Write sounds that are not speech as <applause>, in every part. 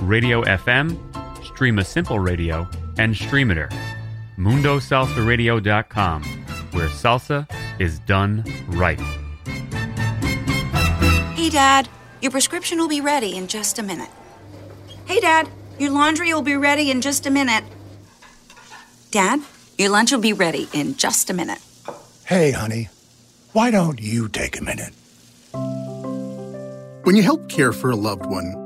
Radio FM, Stream a Simple Radio, and Streamiter. MundoSalsaRadio.com, where salsa is done right. Hey, Dad, your prescription will be ready in just a minute. Hey, Dad, your laundry will be ready in just a minute. Dad, your lunch will be ready in just a minute. Hey, honey, why don't you take a minute? When you help care for a loved one,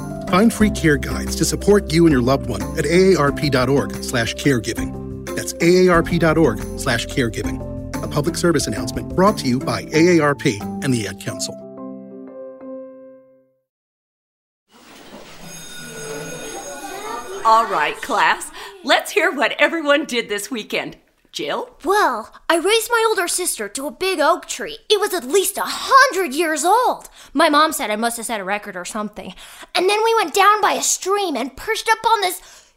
Find free care guides to support you and your loved one at aarp.org slash caregiving. That's aarp.org slash caregiving. A public service announcement brought to you by AARP and the Ad Council. All right, class. Let's hear what everyone did this weekend. Jill? Well, I raised my older sister to a big oak tree. It was at least a hundred years old. My mom said I must have set a record or something. And then we went down by a stream and perched up on this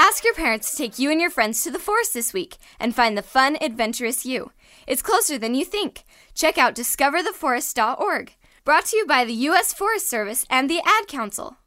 Ask your parents to take you and your friends to the forest this week and find the fun, adventurous you. It's closer than you think. Check out discovertheforest.org. Brought to you by the U.S. Forest Service and the Ad Council.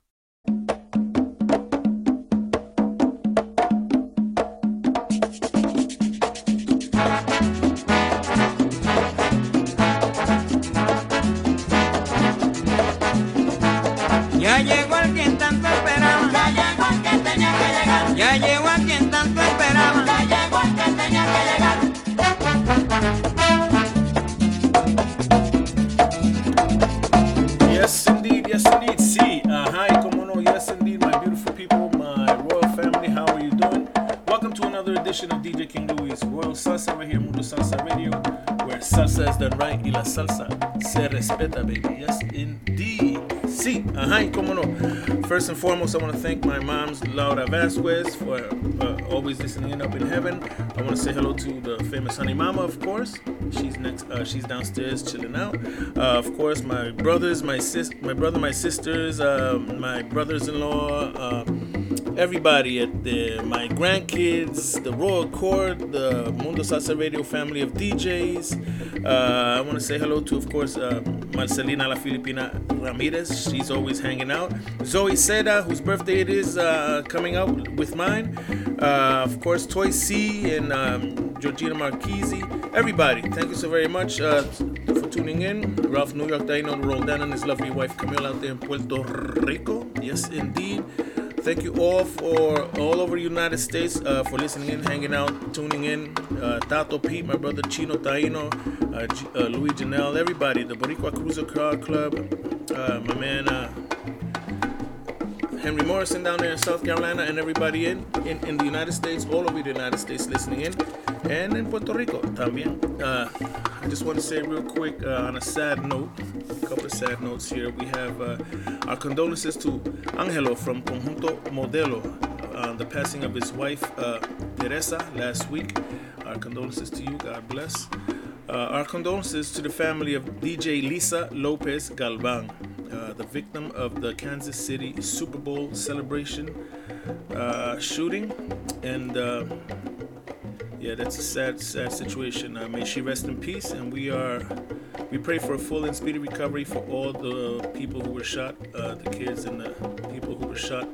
Yes, indeed, yes, indeed. See, uh, hi, como no, yes, indeed, my beautiful people, my royal family, how are you doing? Welcome to another edition of DJ King Louie's Royal Salsa right here, Mundo Salsa Radio, where salsa is done right y la salsa se respeta, baby. Yes, indeed. See, uh, hi, como no. First and foremost, I want to thank my mom's Laura Vasquez for uh, always listening in up in heaven. I want to say hello to the famous Honey Mama, of course. She's next. Uh, she's downstairs chilling out. Uh, of course, my brothers, my sis, my brother, my sisters, uh, my brothers-in-law, uh, everybody at the my grandkids, the Royal Court, the Mundo Salsa Radio family of DJs. Uh, I want to say hello to, of course, uh, Marcelina La Filipina Ramirez. She's always hanging out. Zoe Seda, whose birthday it is, uh, coming out with mine. Uh, of course, Toy C and um, Georgina Marchese. Everybody, thank you so very much uh, for tuning in. Ralph New York Dino, Roldan, and his lovely wife Camila out there in Puerto Rico. Yes, indeed. Thank you all for all over the United States uh, for listening in, hanging out, tuning in. Uh, Tato Pete, my brother Chino Taino, uh, G- uh, Louis Janelle, everybody, the Boricua Cruiser Car Club, uh, my man uh, Henry Morrison down there in South Carolina, and everybody in, in, in the United States, all over the United States listening in, and in Puerto Rico también. Uh, I just want to say real quick uh, on a sad note, a couple of sad notes here. We have uh, our condolences to Angelo from Conjunto Modelo on the passing of his wife uh, Teresa last week. Our condolences to you. God bless. Uh, our condolences to the family of DJ Lisa Lopez Galvan, uh, the victim of the Kansas City Super Bowl celebration uh, shooting. And uh, yeah, that's a sad, sad situation. Uh, may she rest in peace. And we are, we pray for a full and speedy recovery for all the people who were shot, uh, the kids and the people who were shot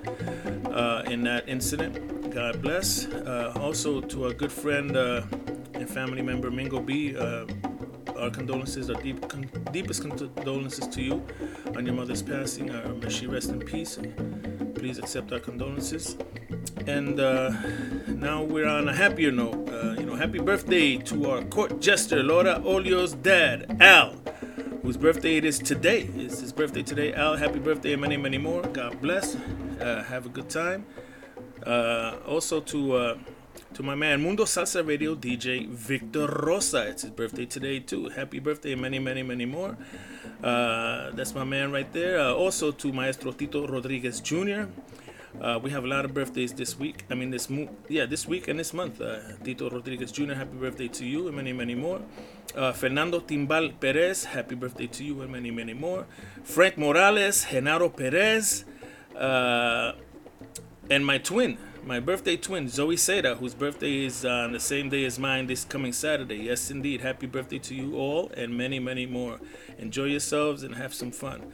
in that incident. God bless. also to our good friend and family member Mingo B. Our condolences, our deep, con- deepest condolences to you on your mother's passing. Uh, may she rest in peace. Please accept our condolences. And uh, now we're on a happier note. Uh, you know, happy birthday to our court jester, Laura Olio's dad, Al, whose birthday it is today. It's his birthday today. Al, happy birthday and many, many more. God bless. Uh, have a good time. Uh, also to uh, to my man Mundo Salsa Radio DJ Victor Rosa. It's his birthday today too. Happy birthday many, many, many more. Uh, that's my man right there. Uh, also to Maestro Tito Rodriguez Jr. Uh, we have a lot of birthdays this week. I mean, this mo- yeah, this week and this month. Uh, Tito Rodriguez Jr. Happy birthday to you and many, many more. Uh, Fernando Timbal Perez. Happy birthday to you and many, many more. Frank Morales, Genaro Perez, uh, and my twin my birthday twin, Zoe Seda, whose birthday is uh, on the same day as mine this coming Saturday. Yes, indeed. Happy birthday to you all and many, many more. Enjoy yourselves and have some fun.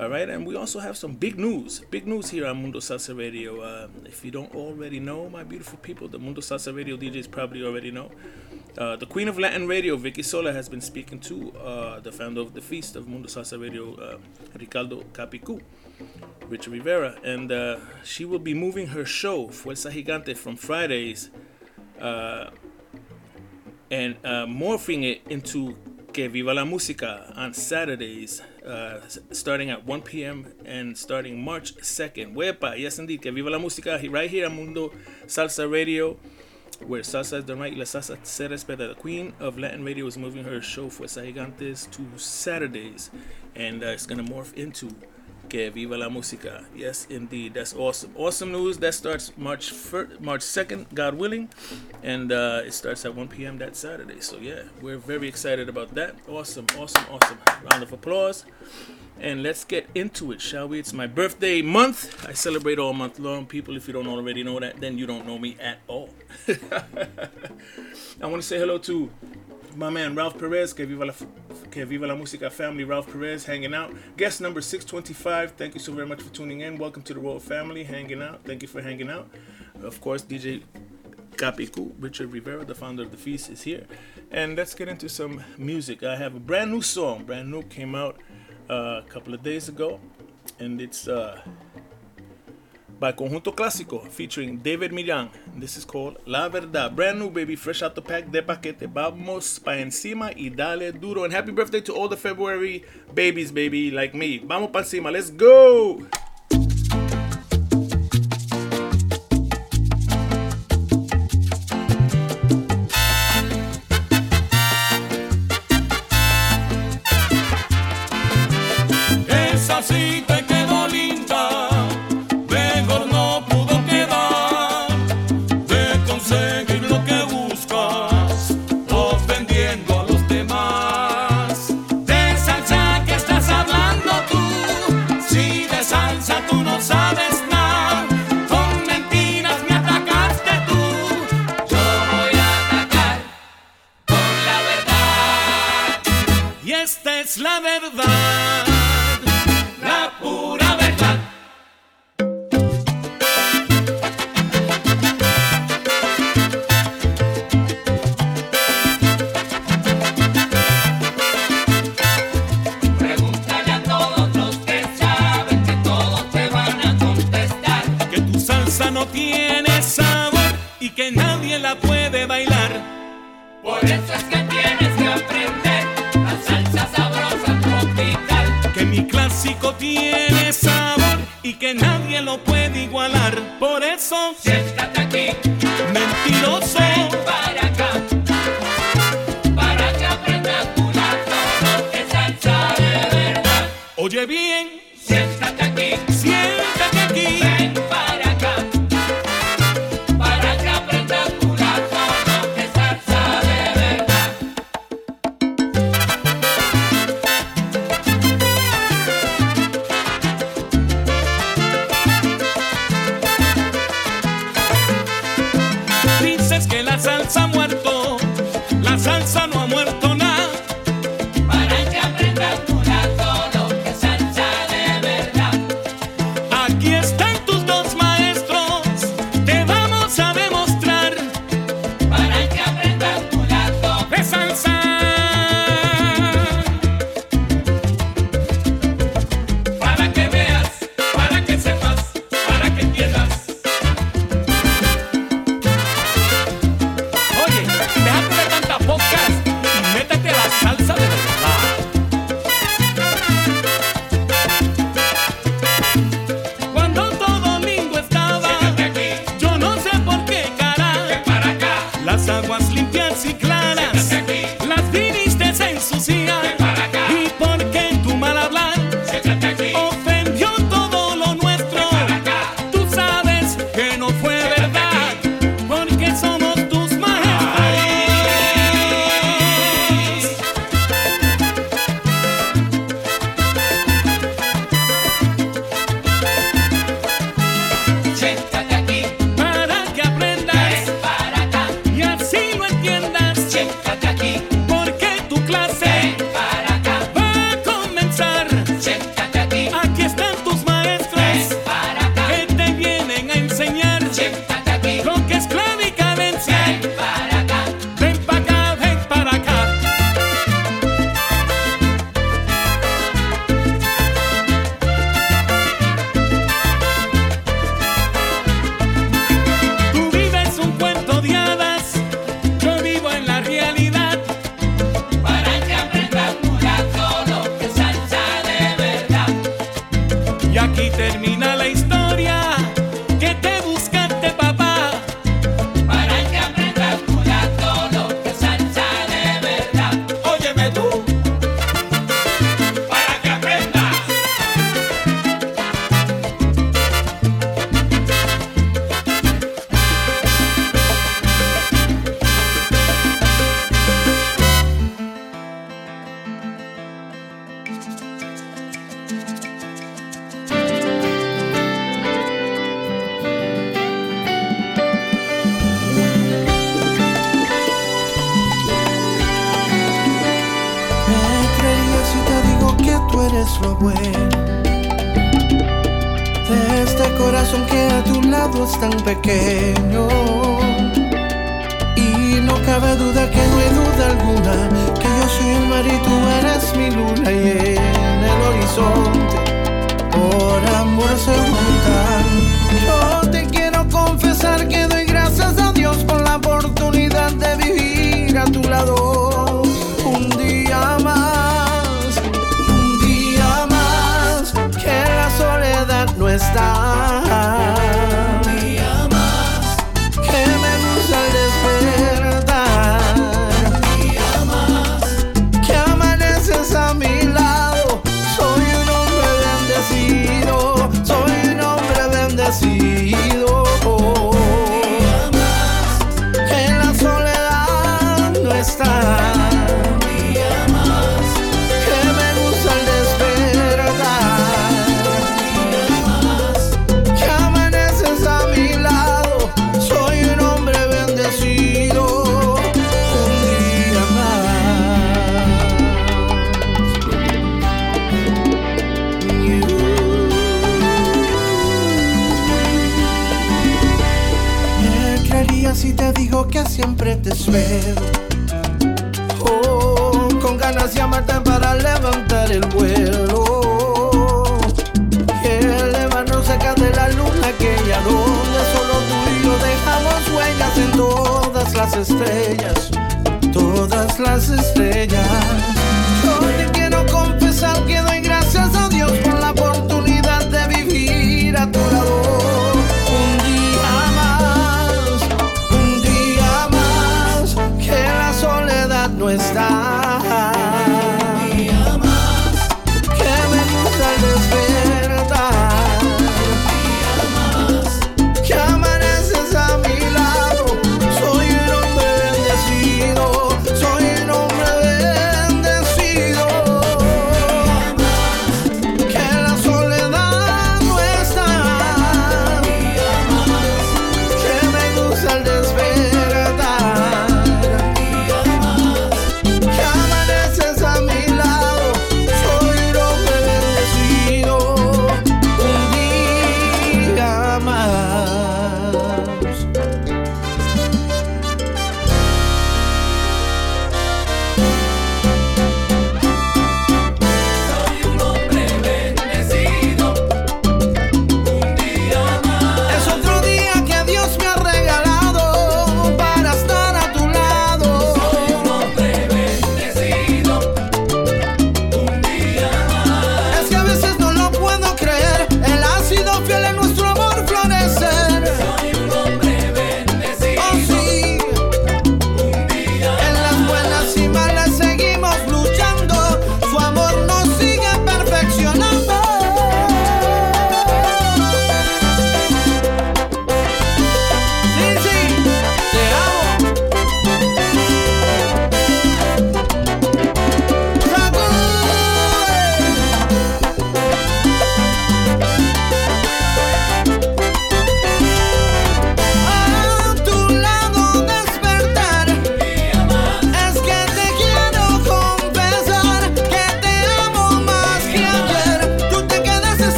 All right, and we also have some big news. Big news here on Mundo Salsa Radio. Uh, if you don't already know, my beautiful people, the Mundo Salsa Radio DJs probably already know. Uh, the Queen of Latin Radio, Vicky Sola, has been speaking to uh, the founder of the Feast of Mundo Salsa Radio, uh, Ricardo Capicu. Richard Rivera, and uh, she will be moving her show Fuerza Gigante from Fridays uh, and uh, morphing it into Que Viva la Música on Saturdays, uh, starting at 1 p.m. and starting March 2nd. Wepa, yes indeed, Que Viva la Música, right here on Mundo Salsa Radio, where salsa is the right, la salsa se respeta. The queen of Latin radio is moving her show Fuerza Gigantes to Saturdays, and uh, it's going to morph into Que viva la música. Yes, indeed. That's awesome. Awesome news. That starts March 1st, March 2nd, God willing. And uh, it starts at 1 p.m. that Saturday. So, yeah, we're very excited about that. Awesome, awesome, awesome. Round of applause. And let's get into it, shall we? It's my birthday month. I celebrate all month long. People, if you don't already know that, then you don't know me at all. <laughs> I want to say hello to my man Ralph Perez, que viva, la, que viva la música family, Ralph Perez, hanging out. Guest number 625, thank you so very much for tuning in. Welcome to the Royal Family, hanging out. Thank you for hanging out. Of course, DJ Capicu, Richard Rivera, the founder of The Feast, is here. And let's get into some music. I have a brand new song, brand new, came out uh, a couple of days ago. And it's uh, by Conjunto Clásico featuring David Millán. This is called La Verdad. Brand new, baby, fresh out the pack de paquete. Vamos pa encima y dale duro. And happy birthday to all the February babies, baby, like me. Vamos pa encima, let's go! It's así.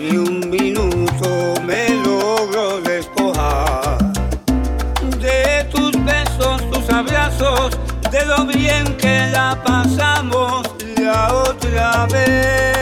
ni un minuto me logro despojar de tus besos, tus abrazos, de lo bien que la pasamos la otra vez.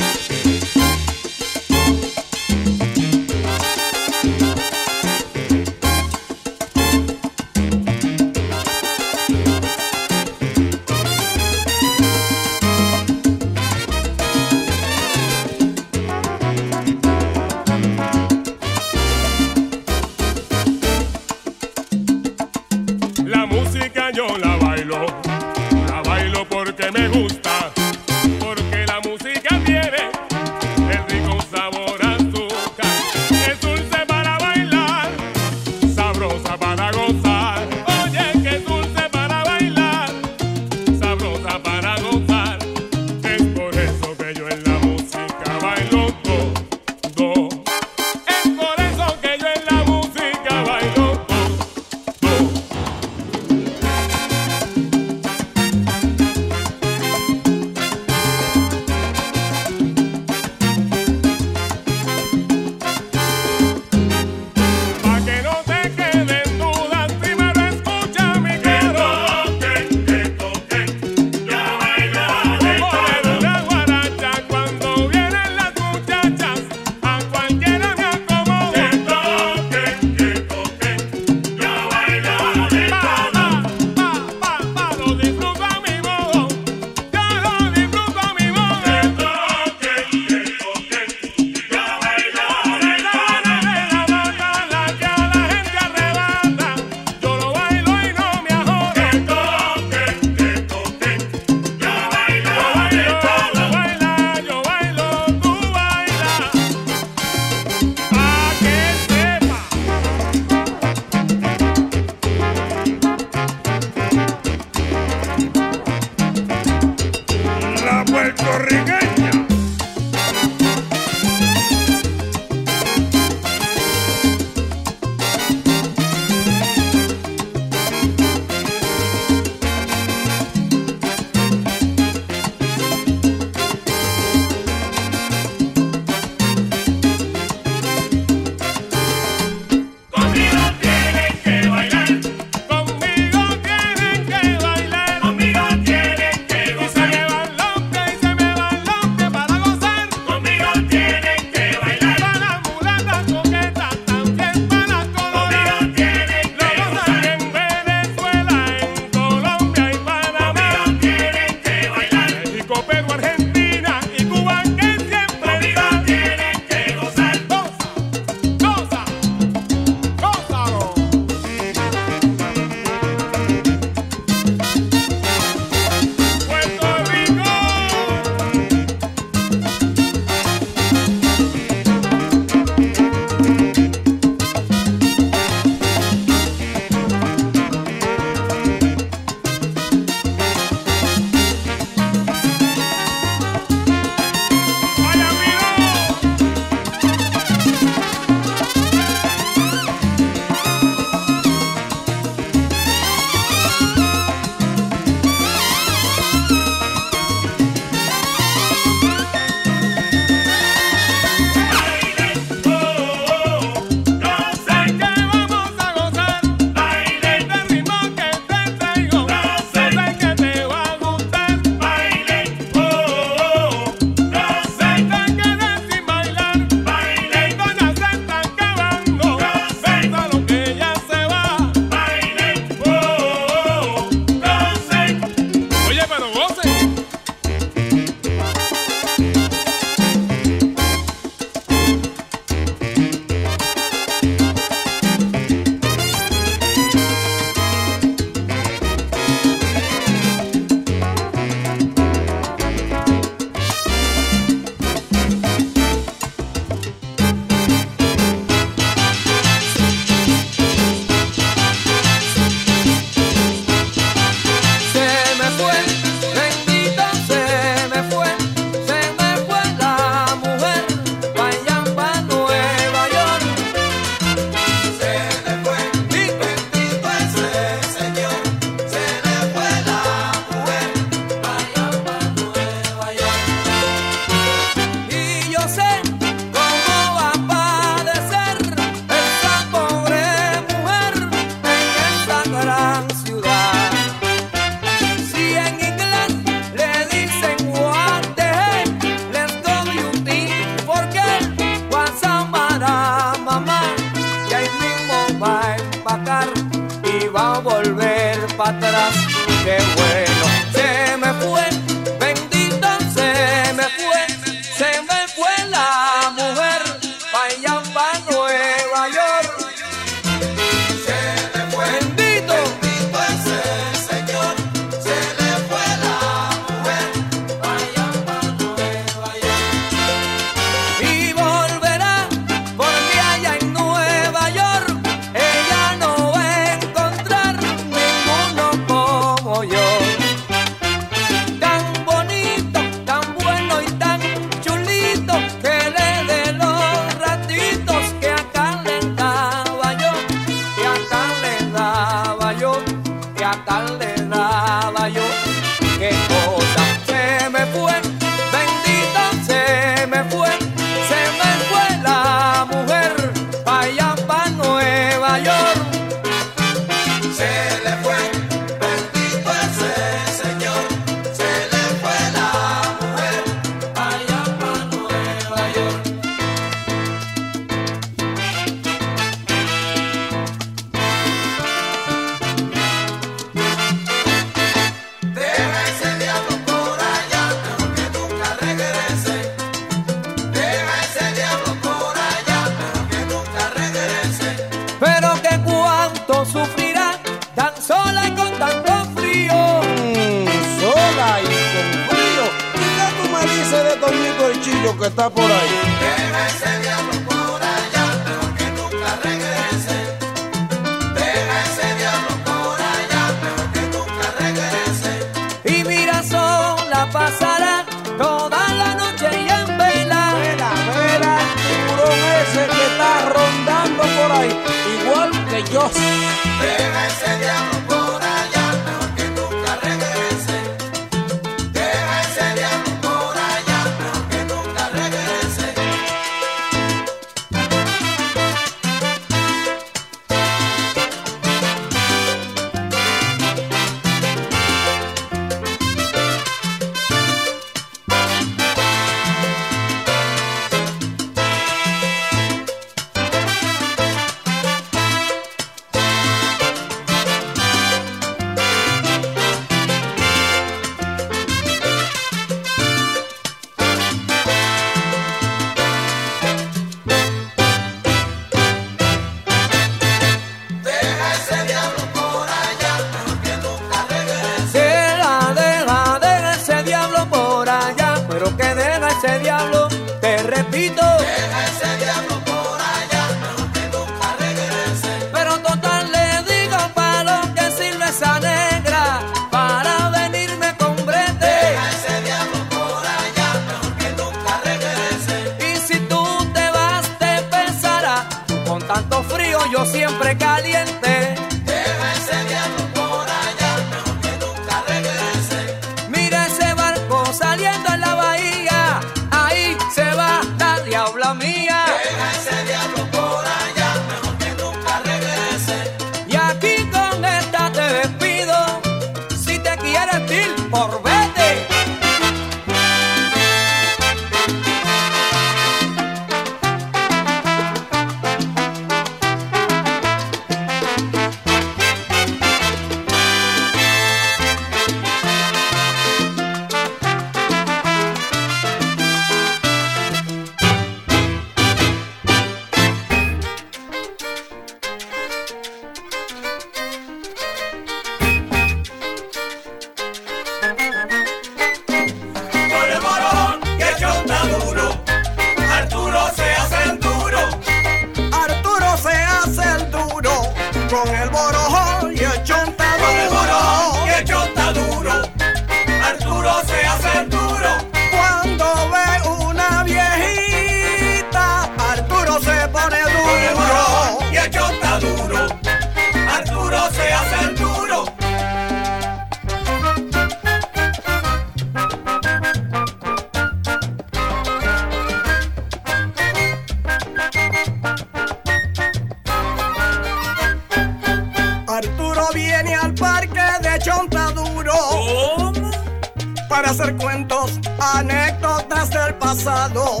Para hacer cuentos, anécdotas del pasado.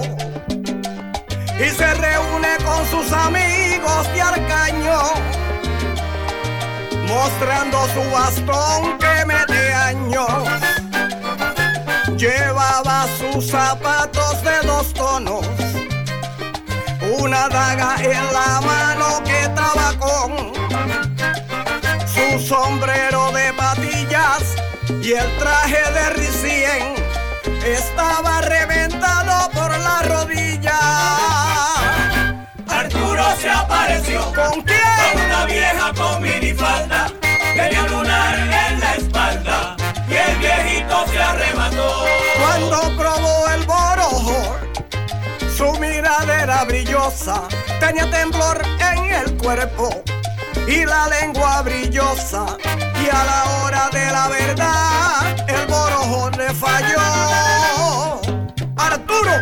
Y se reúne con sus amigos de Arcaño, mostrando su bastón que mete años. Llevaba sus zapatos de dos tonos, una daga en la mano que con su sombrero de y el traje de ricien estaba reventado por la rodilla. Arturo se apareció ¿Con quién? Con una vieja con minifalda, tenía lunar en la espalda y el viejito se arrebató. Cuando probó el borojo, su mirada era brillosa, tenía temblor en el cuerpo y la lengua brillosa. Y a la hora de la verdad, el borojo le falló. Arturo,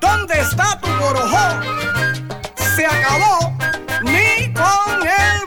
¿dónde está tu borojo? Se acabó, ni con el.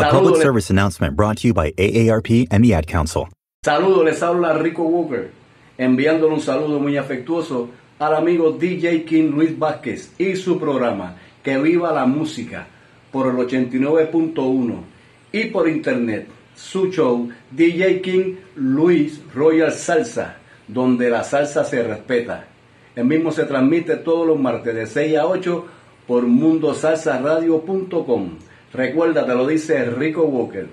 A public service announcement brought to you by AARP and the Ad Council. Saludos, les habla Rico Walker, enviándole un saludo muy afectuoso al amigo DJ King Luis Vázquez y su programa Que Viva la Música por el 89.1 y por internet su show DJ King Luis Royal Salsa, donde la salsa se respeta. El mismo se transmite todos los martes de 6 a 8 por mundosalsaradio.com. Recuerda, te lo dice Rico Walker.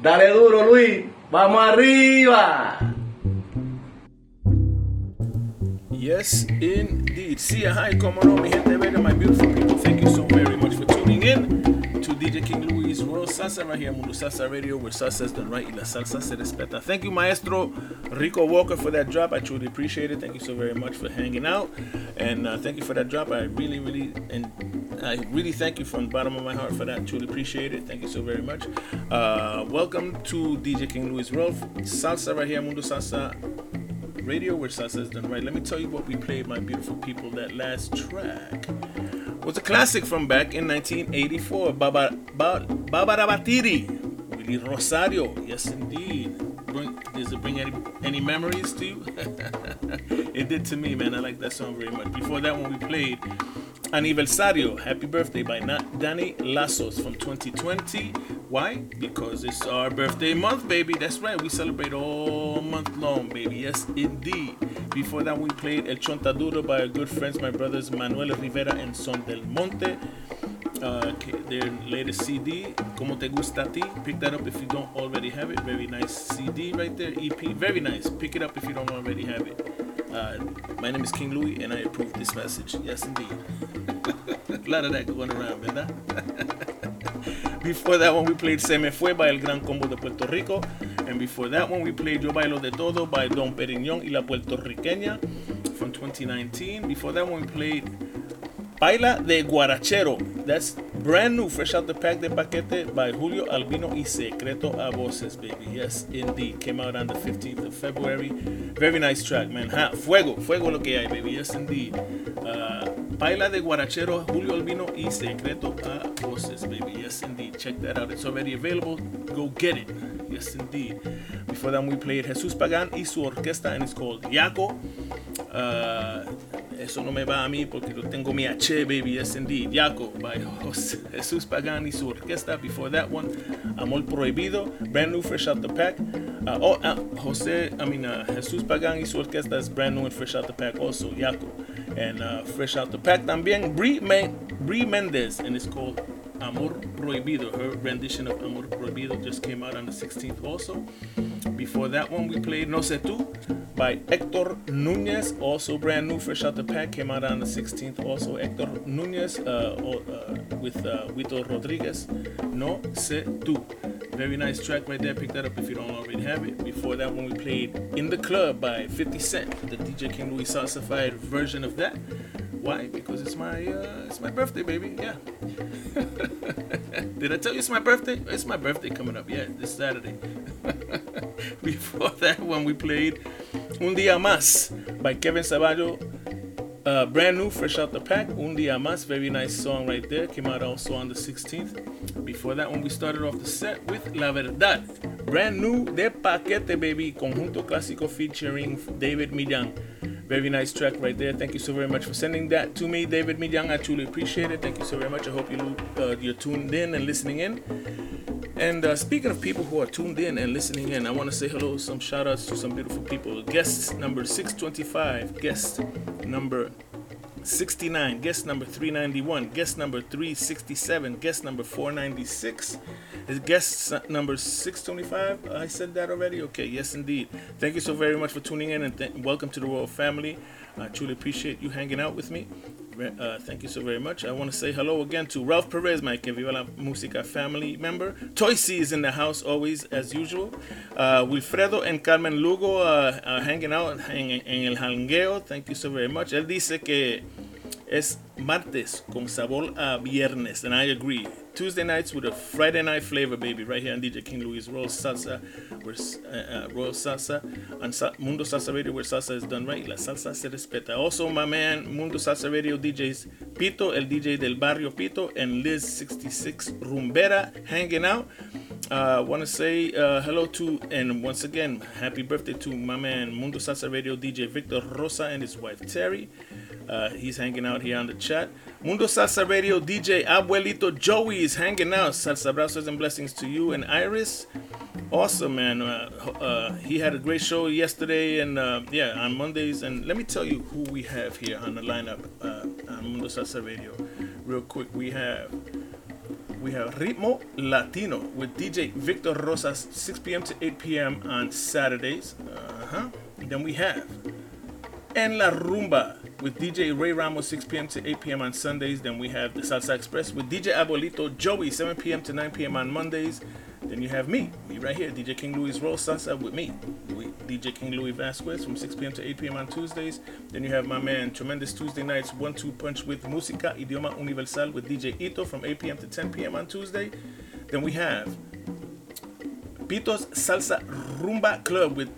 Dale duro, Luis. Vamos arriba. Yes, indeed. See hi, como no, mi gente bella, my beautiful people. Thank you so very much for tuning in to DJ King Louie's Royal Salsa right here Mundo Salsa Radio, where salsa is done right y la salsa se respeta. Thank you, Maestro Rico Walker, for that drop. I truly appreciate it. Thank you so very much for hanging out, and uh, thank you for that drop. I really, really, and I really thank you from the bottom of my heart for that. Truly appreciate it. Thank you so very much. Uh, welcome to DJ King Louie's Royal Salsa right here Mundo Salsa radio where salsa is done right. Let me tell you what we played, my beautiful people. That last track was a classic from back in 1984. Baba, ba, Babarabatiri, Willie Rosario. Yes, indeed. Bring, does it bring any, any memories to you? <laughs> it did to me, man. I like that song very much. Before that one, we played Aniversario, Happy Birthday by Na- Danny Lazos from 2020. Why? Because it's our birthday month, baby. That's right. We celebrate all month long, baby. Yes, indeed. Before that, we played El Chontaduro by our good friends, my brothers Manuel Rivera and Son del Monte. Uh, their latest CD, Como Te Gusta Ti. Pick that up if you don't already have it. Very nice CD right there. EP. Very nice. Pick it up if you don't already have it. Uh, my name is King Louie, and I approve this message. Yes, indeed. A lot of that going around, ¿verdad? <laughs> before that one, we played Se Me Fue by El Gran Combo de Puerto Rico. And before that one, we played Yo Bailo de Todo by Don Perignon y la Puertorriqueña from 2019. Before that one, we played Baila de Guarachero. That's brand new, fresh out the pack de paquete by Julio Albino y Secreto a Voces, baby. Yes, indeed. Came out on the 15th of February. Very nice track, man. Fuego, fuego lo que hay, baby. Yes, indeed. Uh, Baila de Guarachero, Julio Albino y Secreto a Voces, baby. Yes, indeed. Check that out. It's already available. Go get it. Yes, indeed. Before that, we played Jesus Pagan y su orquesta, and it's called Yaco. Uh, eso no me va a mí porque yo tengo mi H, baby. Yes, indeed. Yaco by Jos- Jesus Pagan y su orquesta. Before that one, Amor Prohibido, brand new, fresh out the pack. Uh, oh, uh, Jose, I mean, uh, Jesus Pagan y su orquesta is brand new and fresh out the pack also. Yaco. And uh, fresh out the pack también, Brie, Men- Brie Mendez, and it's called Amor Prohibido. Her rendition of Amor Prohibido just came out on the 16th also. Before that one, we played No Sé Tú by Hector Nunez, also brand new, fresh out the pack, came out on the 16th also. Hector Nunez uh, uh, with uh, Wito Rodriguez, No Sé Tú. Very nice track right there. Pick that up if you don't already have it. Before that one, we played In the Club by 50 Cent, the DJ King Louie salsified version of that. Why? Because it's my uh, it's my birthday, baby. Yeah. <laughs> Did I tell you it's my birthday? It's my birthday coming up. Yeah, this Saturday. <laughs> Before that when we played Un Día Más by Kevin Ceballo. Uh, brand new, fresh out the pack. Un Día Más, very nice song right there. Came out also on the 16th. Before that when we started off the set with La Verdad. Brand new de paquete, baby. Conjunto clásico featuring David Millán. Very nice track right there. Thank you so very much for sending that to me, David Millán. I truly appreciate it. Thank you so very much. I hope you uh, you're tuned in and listening in. And uh, speaking of people who are tuned in and listening in, I want to say hello, some shout outs to some beautiful people. Guest number 625, guest number 69, guest number 391, guest number 367, guest number 496, is guest number 625. I said that already? Okay, yes, indeed. Thank you so very much for tuning in and th- welcome to the Royal Family. I truly appreciate you hanging out with me. Uh, thank you so very much. I want to say hello again to Ralph Perez, my Que Viva Música family member. Toysy is in the house always, as usual. Uh, Wilfredo and Carmen Lugo are hanging out en, en el jangueo. Thank you so very much. Él dice que es martes con sabor a viernes, and I agree. Tuesday nights with a Friday night flavor, baby, right here on DJ King Louie's Royal Salsa, where uh, uh, Royal Salsa and Sa- Mundo Salsa Radio, where salsa is done right. La salsa se respeta. Also, my man Mundo Salsa Radio DJs Pito, el DJ del Barrio Pito, and Liz 66 Rumbera hanging out. I uh, want to say uh, hello to, and once again, happy birthday to my man Mundo Salsa Radio DJ Victor Rosa and his wife Terry. Uh, he's hanging out here on the chat. Mundo Salsa Radio DJ Abuelito Joey is hanging out. Salsa abrazos and blessings to you and Iris. Awesome, man. Uh, uh, he had a great show yesterday and uh, yeah, on Mondays. And let me tell you who we have here on the lineup uh, on Mundo Salsa Radio. Real quick, we have we have Ritmo Latino with DJ Victor Rosas, 6 p.m. to 8 p.m. on Saturdays. Uh huh. Then we have En La Rumba with DJ Ray Ramos, 6 p.m. to 8 p.m. on Sundays. Then we have the Salsa Express with DJ Abuelito Joey, 7 p.m. to 9 p.m. on Mondays. Then you have me, me right here, DJ King Louie's Royal Salsa with me, DJ King Louie Vasquez from 6 p.m. to 8 p.m. on Tuesdays. Then you have my man, Tremendous Tuesday Nights, One Two Punch with Música Idioma Universal with DJ Ito from 8 p.m. to 10 p.m. on Tuesday. Then we have Pito's Salsa Rumba Club with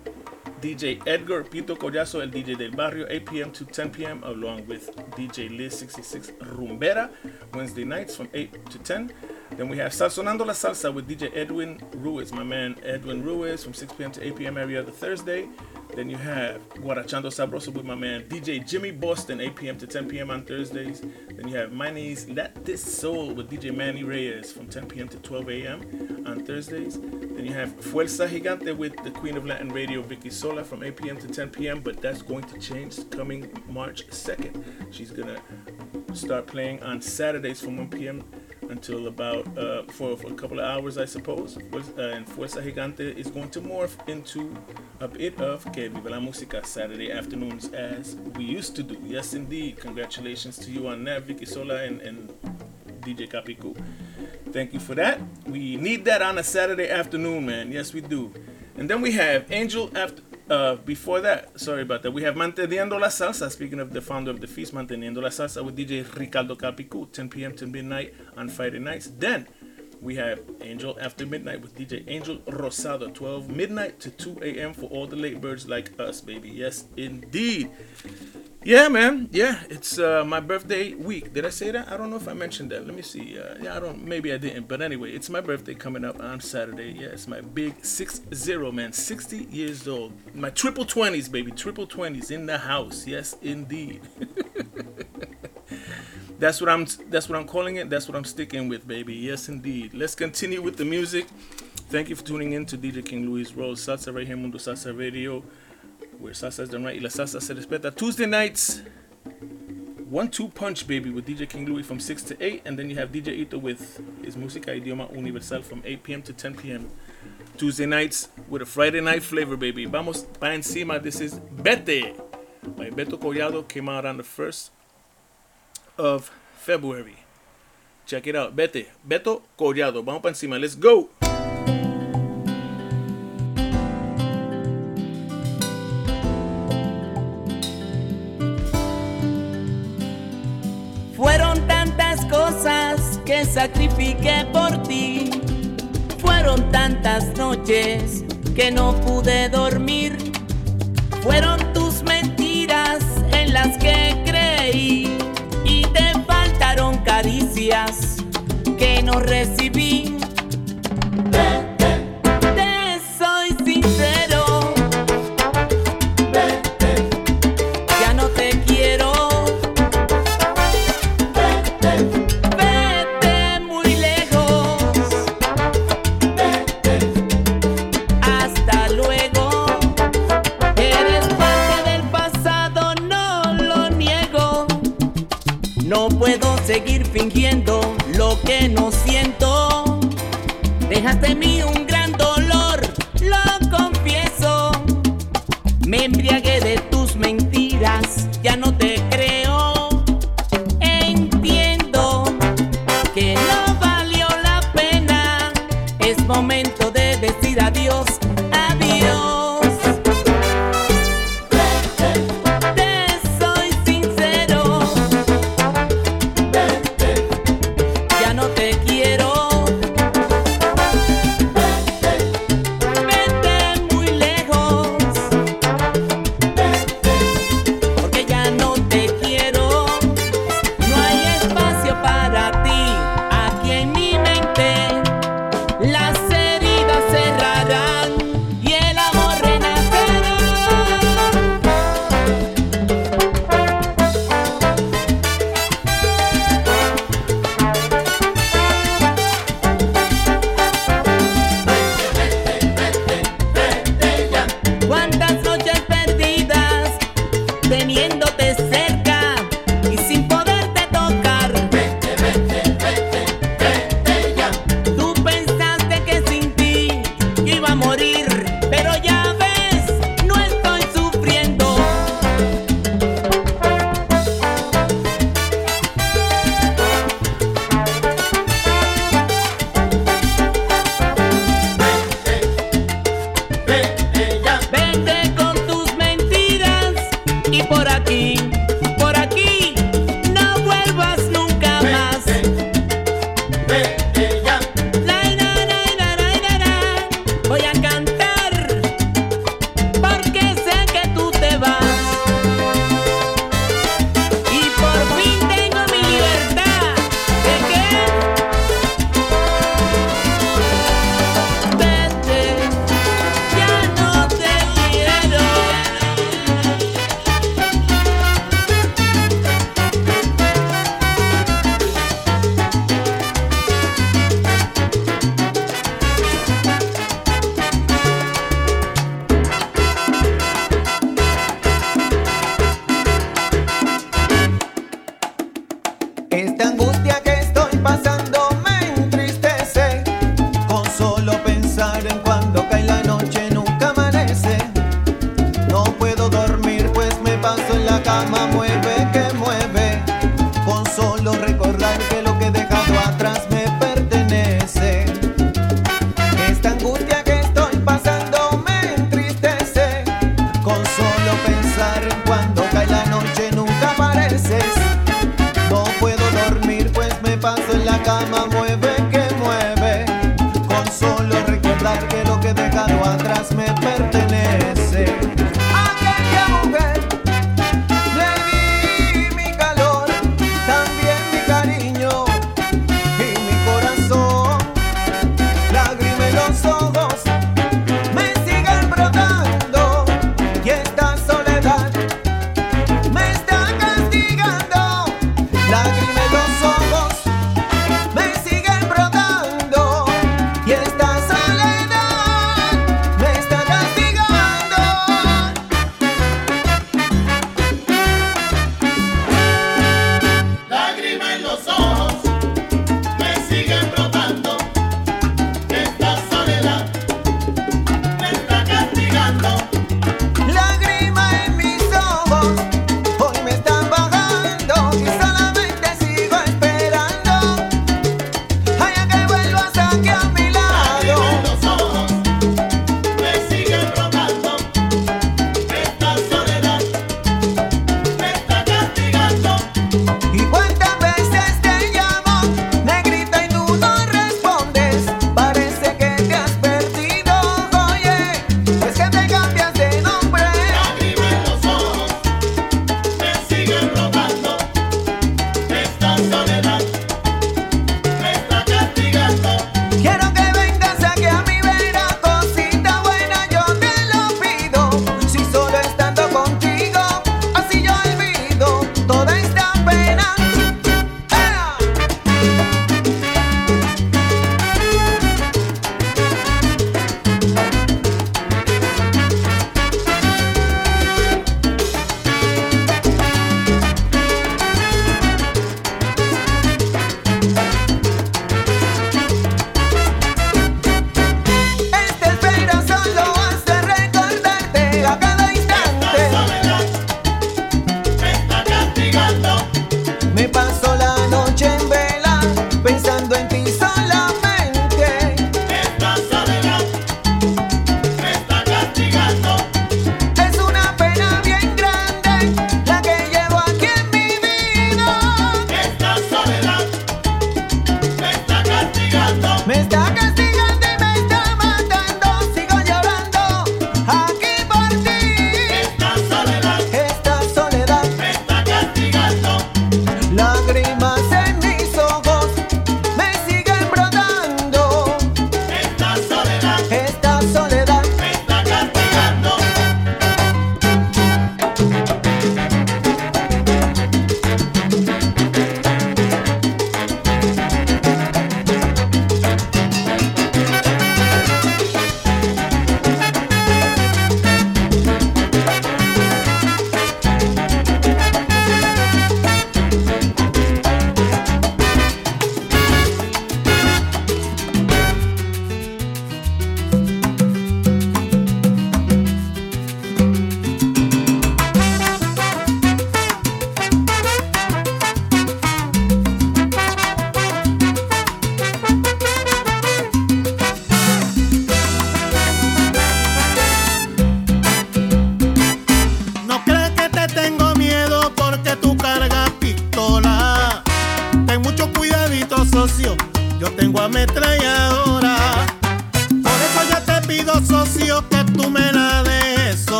DJ Edgar Pito Collazo, el DJ del Barrio, 8 p.m. to 10 p.m., along with DJ Liz 66 Rumbera, Wednesday nights from 8 to 10. Then we have Sazonando la Salsa with DJ Edwin Ruiz, my man Edwin Ruiz, from 6 p.m. to 8 p.m. every other Thursday. Then you have Guarachando Sabroso with my man DJ Jimmy Boston, 8 p.m. to 10 p.m. on Thursdays. Then you have Manny's Let This Soul with DJ Manny Reyes from 10 p.m. to 12 a.m. on Thursdays. Then you have Fuerza Gigante with the Queen of Latin Radio, Vicky Sola, from 8 p.m. to 10 p.m. But that's going to change coming March 2nd. She's gonna start playing on Saturdays from 1 p.m. until about uh, for, for a couple of hours, I suppose. Fuerza- uh, and Fuerza Gigante is going to morph into a bit of Que Viva la Música Saturday afternoons as we used to do. Yes, indeed. Congratulations to you on that, Vicky Sola and, and DJ Capicu. Thank you for that. We need that on a Saturday afternoon, man. Yes, we do. And then we have Angel after uh, before that, sorry about that, we have Manteniendo la Salsa. Speaking of the founder of the feast, Manteniendo la Salsa with DJ Ricardo Capicu, 10 p.m. to midnight on Friday nights. Then we have Angel After Midnight with DJ Angel Rosado, 12 midnight to 2 a.m. for all the late birds like us, baby. Yes, indeed. Yeah, man. Yeah, it's uh, my birthday week. Did I say that? I don't know if I mentioned that. Let me see. Uh, yeah, I don't. Maybe I didn't. But anyway, it's my birthday coming up on Saturday. Yeah, it's my big six zero, man. 60 years old. My triple twenties, baby. Triple twenties in the house. Yes, indeed. <laughs> that's what I'm. That's what I'm calling it. That's what I'm sticking with, baby. Yes, indeed. Let's continue with the music. Thank you for tuning in to DJ King Louie's Royal Salsa right here, Mundo Salsa Radio where salsa done right y la salsa se respeta. Tuesday nights, one two punch baby with DJ King Louie from 6 to 8, and then you have DJ Ito with his Música Idioma Universal from 8 p.m. to 10 p.m. Tuesday nights with a Friday night flavor, baby. Vamos pa encima. This is Bete by Beto Collado. Came out on the 1st of February. Check it out. Bete. Beto Collado. Vamos pa encima. Let's go. Sacrifiqué por ti. Fueron tantas noches que no pude dormir. Fueron tus mentiras en las que creí. Y te faltaron caricias que no recibí. de mí.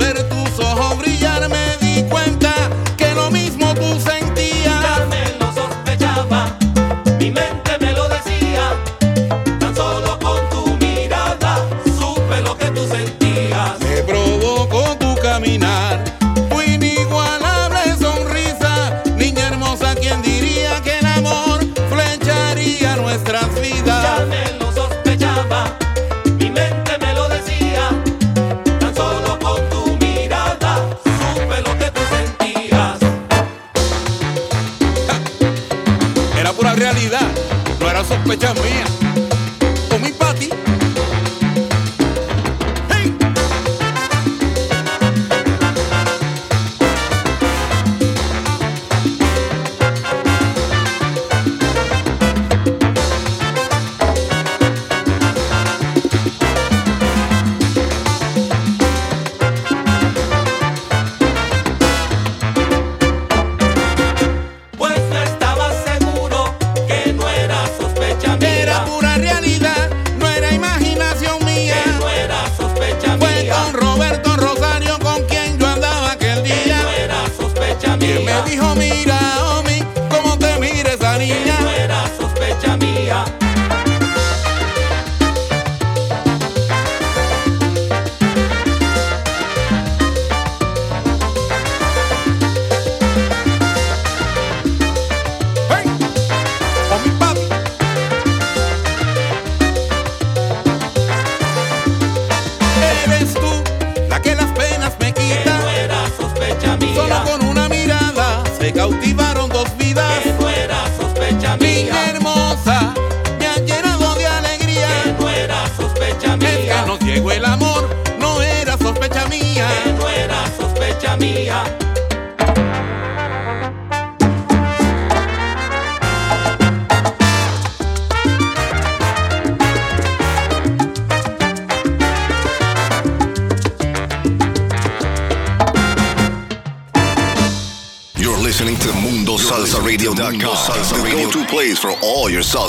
Ver tus ojos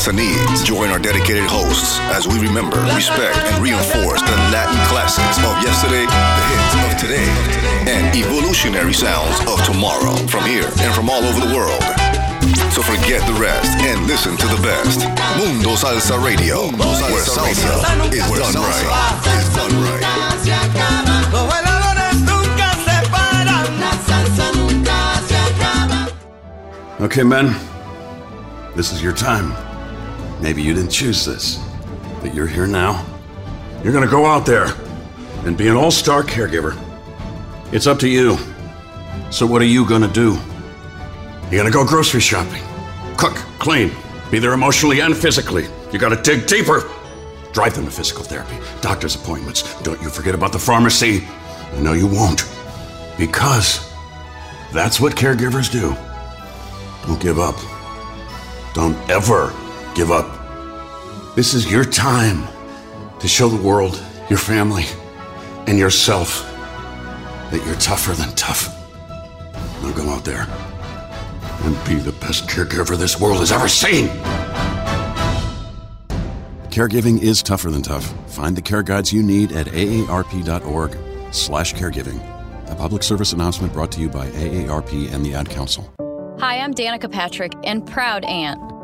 salsa needs. Join our dedicated hosts as we remember, respect, and reinforce the Latin classics of yesterday, the hits of today, and evolutionary sounds of tomorrow from here and from all over the world. So forget the rest and listen to the best. Mundo Salsa Radio, where salsa is done right. Is done right. Los bailadores nunca se paran. La salsa nunca se acaba. Okay, men. This is your time. Maybe you didn't choose this, but you're here now. You're gonna go out there and be an all star caregiver. It's up to you. So, what are you gonna do? You're gonna go grocery shopping, cook, clean, be there emotionally and physically. You gotta dig deeper. Drive them to physical therapy, doctor's appointments. Don't you forget about the pharmacy. I know you won't. Because that's what caregivers do. Don't give up. Don't ever give up. This is your time to show the world, your family, and yourself that you're tougher than tough. Now go out there and be the best caregiver this world has ever seen. Caregiving is tougher than tough. Find the care guides you need at aarp.org slash caregiving. A public service announcement brought to you by AARP and the Ad Council. Hi, I'm Danica Patrick and proud aunt.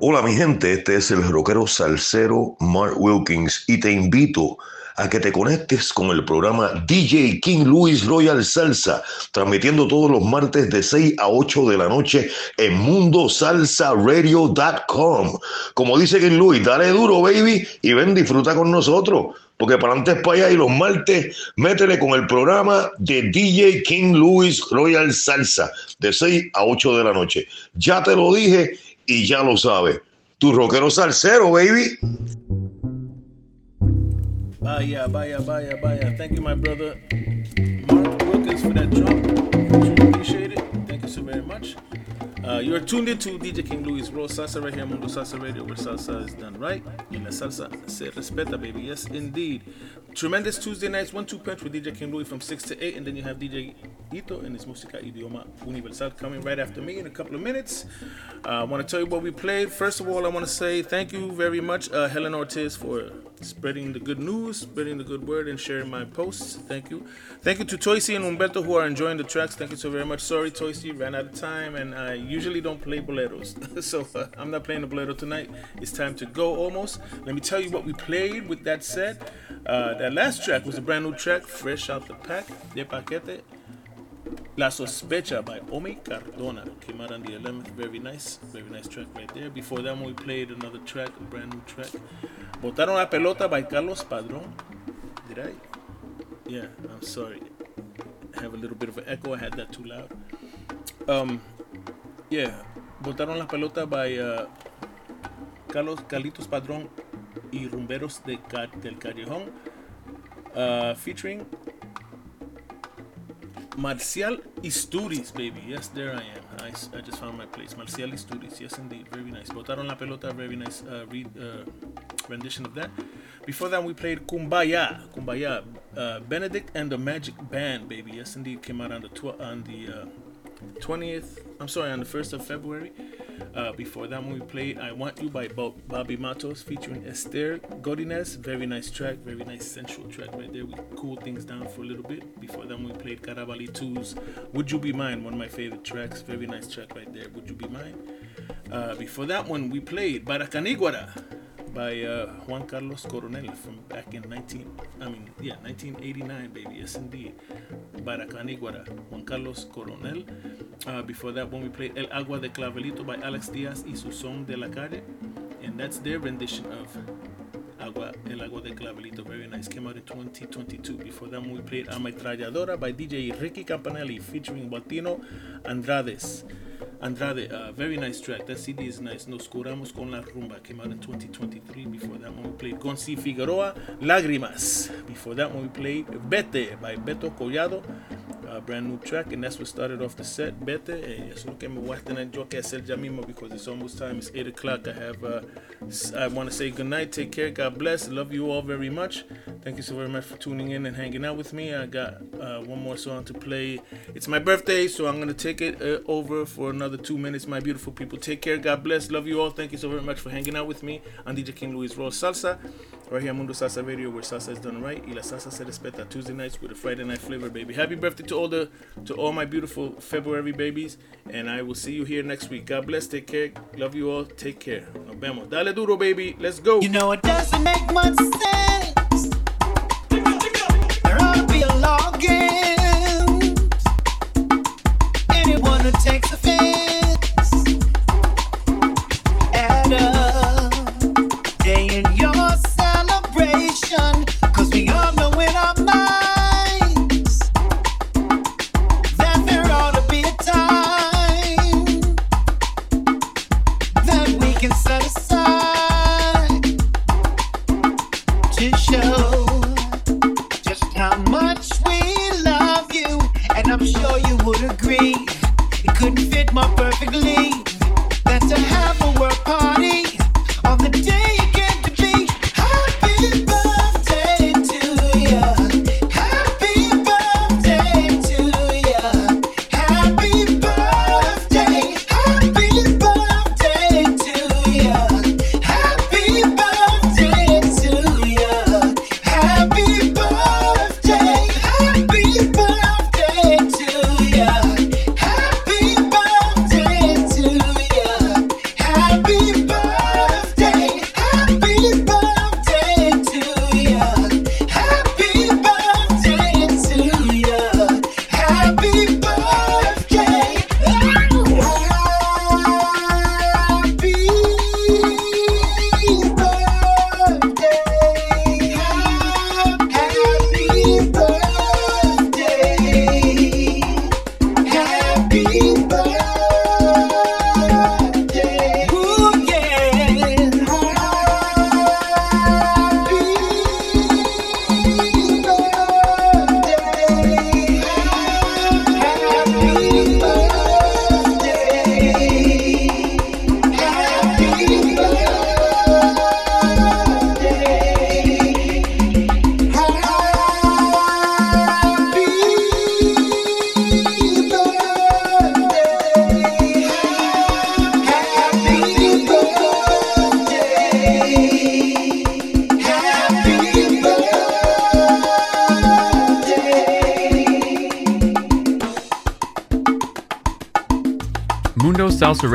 Hola mi gente, este es el rockero salsero Mark Wilkins y te invito a que te conectes con el programa DJ King Louis Royal Salsa, transmitiendo todos los martes de 6 a 8 de la noche en mundosalsaradio.com. Como dice King Louis, dale duro baby y ven disfruta con nosotros. Porque para antes para allá y los martes, métele con el programa de DJ King Louis Royal Salsa de 6 a 8 de la noche. Ya te lo dije y ya lo sabes. Tu rockero salsero, baby. Vaya, vaya, vaya, vaya. Thank you, my brother Mark Wilkins, for that. Truly appreciate it. Thank you so very much. Uh, you are tuned into DJ King Louie's Royal Salsa right here on Mundo Salsa Radio, where salsa is done right. Y la salsa se respeta, baby. Yes, indeed. Tremendous Tuesday nights, one two punch with DJ King Louie from 6 to 8, and then you have DJ Ito and his Música Idioma Universal coming right after me in a couple of minutes. Uh, I want to tell you what we played. First of all, I want to say thank you very much, uh, Helen Ortiz, for spreading the good news, spreading the good word, and sharing my posts. Thank you. Thank you to Toysy and Humberto who are enjoying the tracks. Thank you so very much. Sorry, Toysy, ran out of time, and I usually don't play boleros. <laughs> so uh, I'm not playing a bolero tonight. It's time to go almost. Let me tell you what we played with that said. Uh, that last track was a brand new track, fresh out the pack, De Paquete. La Sospecha by Omi Cardona came out on the 11th. Very nice, very nice track right there. Before that, we played another track, a brand new track. Botaron la pelota by Carlos Padrón. Did I? Yeah, I'm sorry. I have a little bit of an echo. I had that too loud. Um, yeah, Botaron la pelota by uh, Carlos Carlitos Padrón y Rumberos de del Callejón, uh, featuring Marcial Isturiz, baby. Yes, there I am. I just found my place. Marcial Isturiz. Yes, indeed. Very nice. Botaron la pelota. Very nice uh, read, uh, rendition of that. Before that, we played Kumbaya. Kumbaya. Uh, Benedict and the Magic Band, baby. Yes, indeed. Came out on the tw- on the uh, 20th. I'm sorry, on the 1st of February. Uh, before that, one, we played I Want You by Bob, Bobby Matos featuring Esther Godinez. Very nice track, very nice sensual track right there. We cooled things down for a little bit. Before that, we played Carabali 2's Would You Be Mine, one of my favorite tracks. Very nice track right there, Would You Be Mine. Uh, before that one, we played Baracaniguara by uh, Juan Carlos Coronel from back in 19, I mean, yeah, 1989, baby. Yes, indeed. Baracaniguara, Juan Carlos Coronel. Uh, before that one, we played El Agua de Clavelito by Alex Diaz y su son de la calle. And that's their rendition of Agua, El Agua de Clavelito. Very nice. Came out in 2022. Before that we played Ametralladora by DJ Ricky Campanelli featuring Baltino Andrades. Andrade, uh, very nice track. That CD is nice. Nos curamos con la rumba came out in 2023. Before that one, we played Gonzi Figueroa, Lágrimas. Before that one, we played Vete by Beto Collado, a brand new track, and that's what started off the set. Vete, eh, eso es lo que me voy a tener yo que because it's almost time. It's 8 o'clock. I have, uh, I want to say good night. Take care. God bless. Love you all very much. Thank you so very much for tuning in and hanging out with me. I got uh, one more song to play. It's my birthday, so I'm gonna take it uh, over for another two minutes. My beautiful people, take care. God bless. Love you all. Thank you so very much for hanging out with me. I'm DJ King Louie's Royal Salsa, right here on Mundo Salsa Radio, where salsa is done right. Y la salsa se respeta. Tuesday nights with a Friday night flavor, baby. Happy birthday to all the to all my beautiful February babies, and I will see you here next week. God bless. Take care. Love you all. Take care. Nos vemos. Dale duro, baby. Let's go. You know it doesn't make much sense.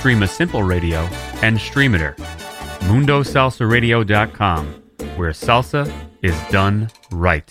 Stream a Simple Radio, and Streamiter. MundoSalsaRadio.com, where salsa is done right.